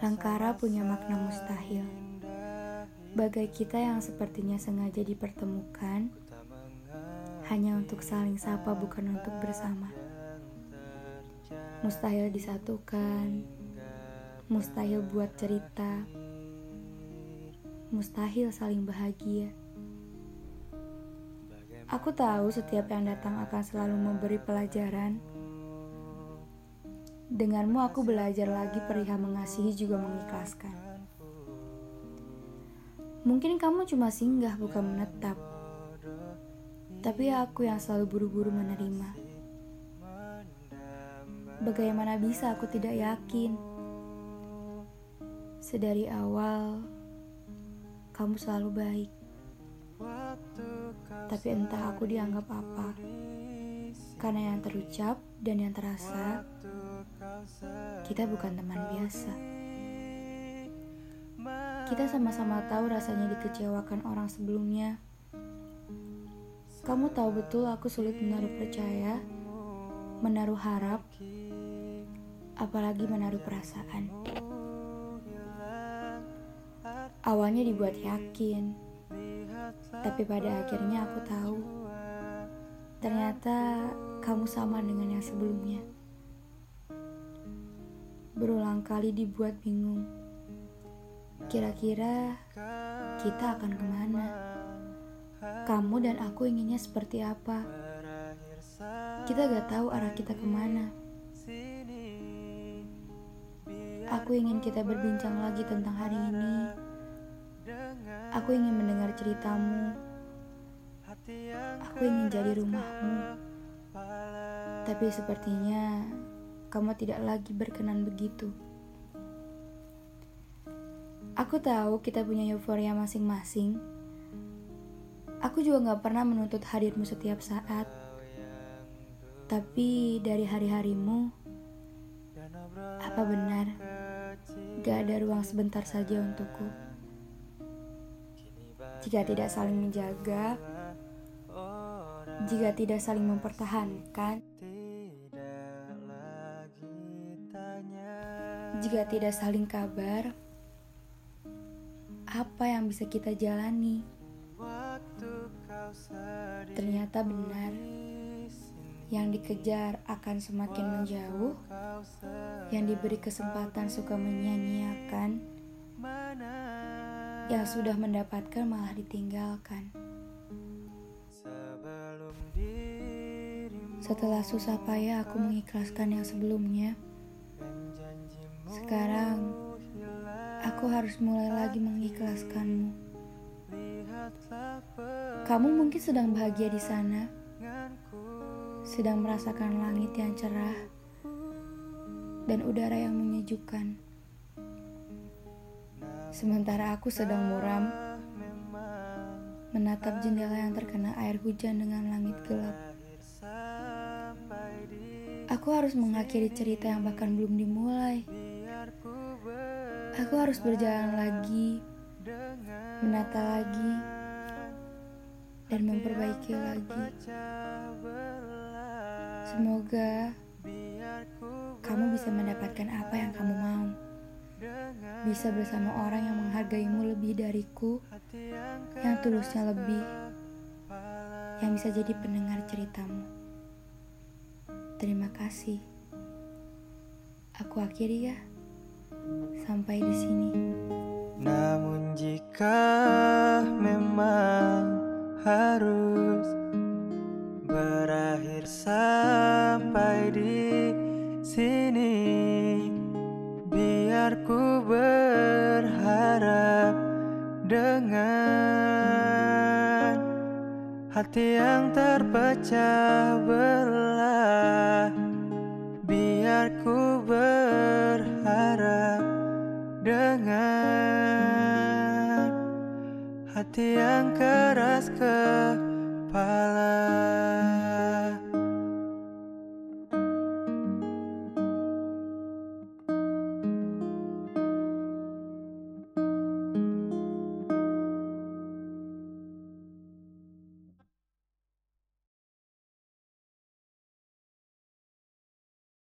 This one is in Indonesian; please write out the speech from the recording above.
Langkara punya makna mustahil. Bagai kita yang sepertinya sengaja dipertemukan hanya untuk saling sapa bukan untuk bersama. Mustahil disatukan, mustahil buat cerita, mustahil saling bahagia. Aku tahu setiap yang datang akan selalu memberi pelajaran Denganmu aku belajar lagi perihal mengasihi juga mengikhlaskan. Mungkin kamu cuma singgah bukan menetap. Tapi aku yang selalu buru-buru menerima. Bagaimana bisa aku tidak yakin? Sedari awal, kamu selalu baik. Tapi entah aku dianggap apa. Karena yang terucap dan yang terasa kita bukan teman biasa. Kita sama-sama tahu rasanya dikecewakan orang sebelumnya. Kamu tahu betul aku sulit menaruh percaya, menaruh harap, apalagi menaruh perasaan. Awalnya dibuat yakin, tapi pada akhirnya aku tahu ternyata kamu sama dengan yang sebelumnya berulang kali dibuat bingung. Kira-kira kita akan ke mana? Kamu dan aku inginnya seperti apa? Kita gak tahu arah kita ke mana. Aku ingin kita berbincang lagi tentang hari ini. Aku ingin mendengar ceritamu. Aku ingin jadi rumahmu. Tapi sepertinya kamu tidak lagi berkenan begitu. Aku tahu kita punya euforia masing-masing. Aku juga gak pernah menuntut hadirmu setiap saat. Tapi dari hari-harimu, apa benar gak ada ruang sebentar saja untukku? Jika tidak saling menjaga, jika tidak saling mempertahankan, Jika tidak saling kabar, apa yang bisa kita jalani? Ternyata benar, yang dikejar akan semakin menjauh, yang diberi kesempatan suka menyia-nyiakan, yang sudah mendapatkan malah ditinggalkan. Setelah susah payah aku mengikhlaskan yang sebelumnya, aku harus mulai lagi mengikhlaskanmu. Kamu mungkin sedang bahagia di sana, sedang merasakan langit yang cerah dan udara yang menyejukkan. Sementara aku sedang muram, menatap jendela yang terkena air hujan dengan langit gelap. Aku harus mengakhiri cerita yang bahkan belum dimulai. Aku harus berjalan lagi, menata lagi, dan memperbaiki lagi. Semoga kamu bisa mendapatkan apa yang kamu mau. Bisa bersama orang yang menghargaimu lebih dariku, yang tulusnya lebih, yang bisa jadi pendengar ceritamu. Terima kasih. Aku akhiri ya sampai di sini. Namun jika memang harus berakhir sampai di sini, biar ku berharap dengan hati yang terpecah belah, yang keras kepala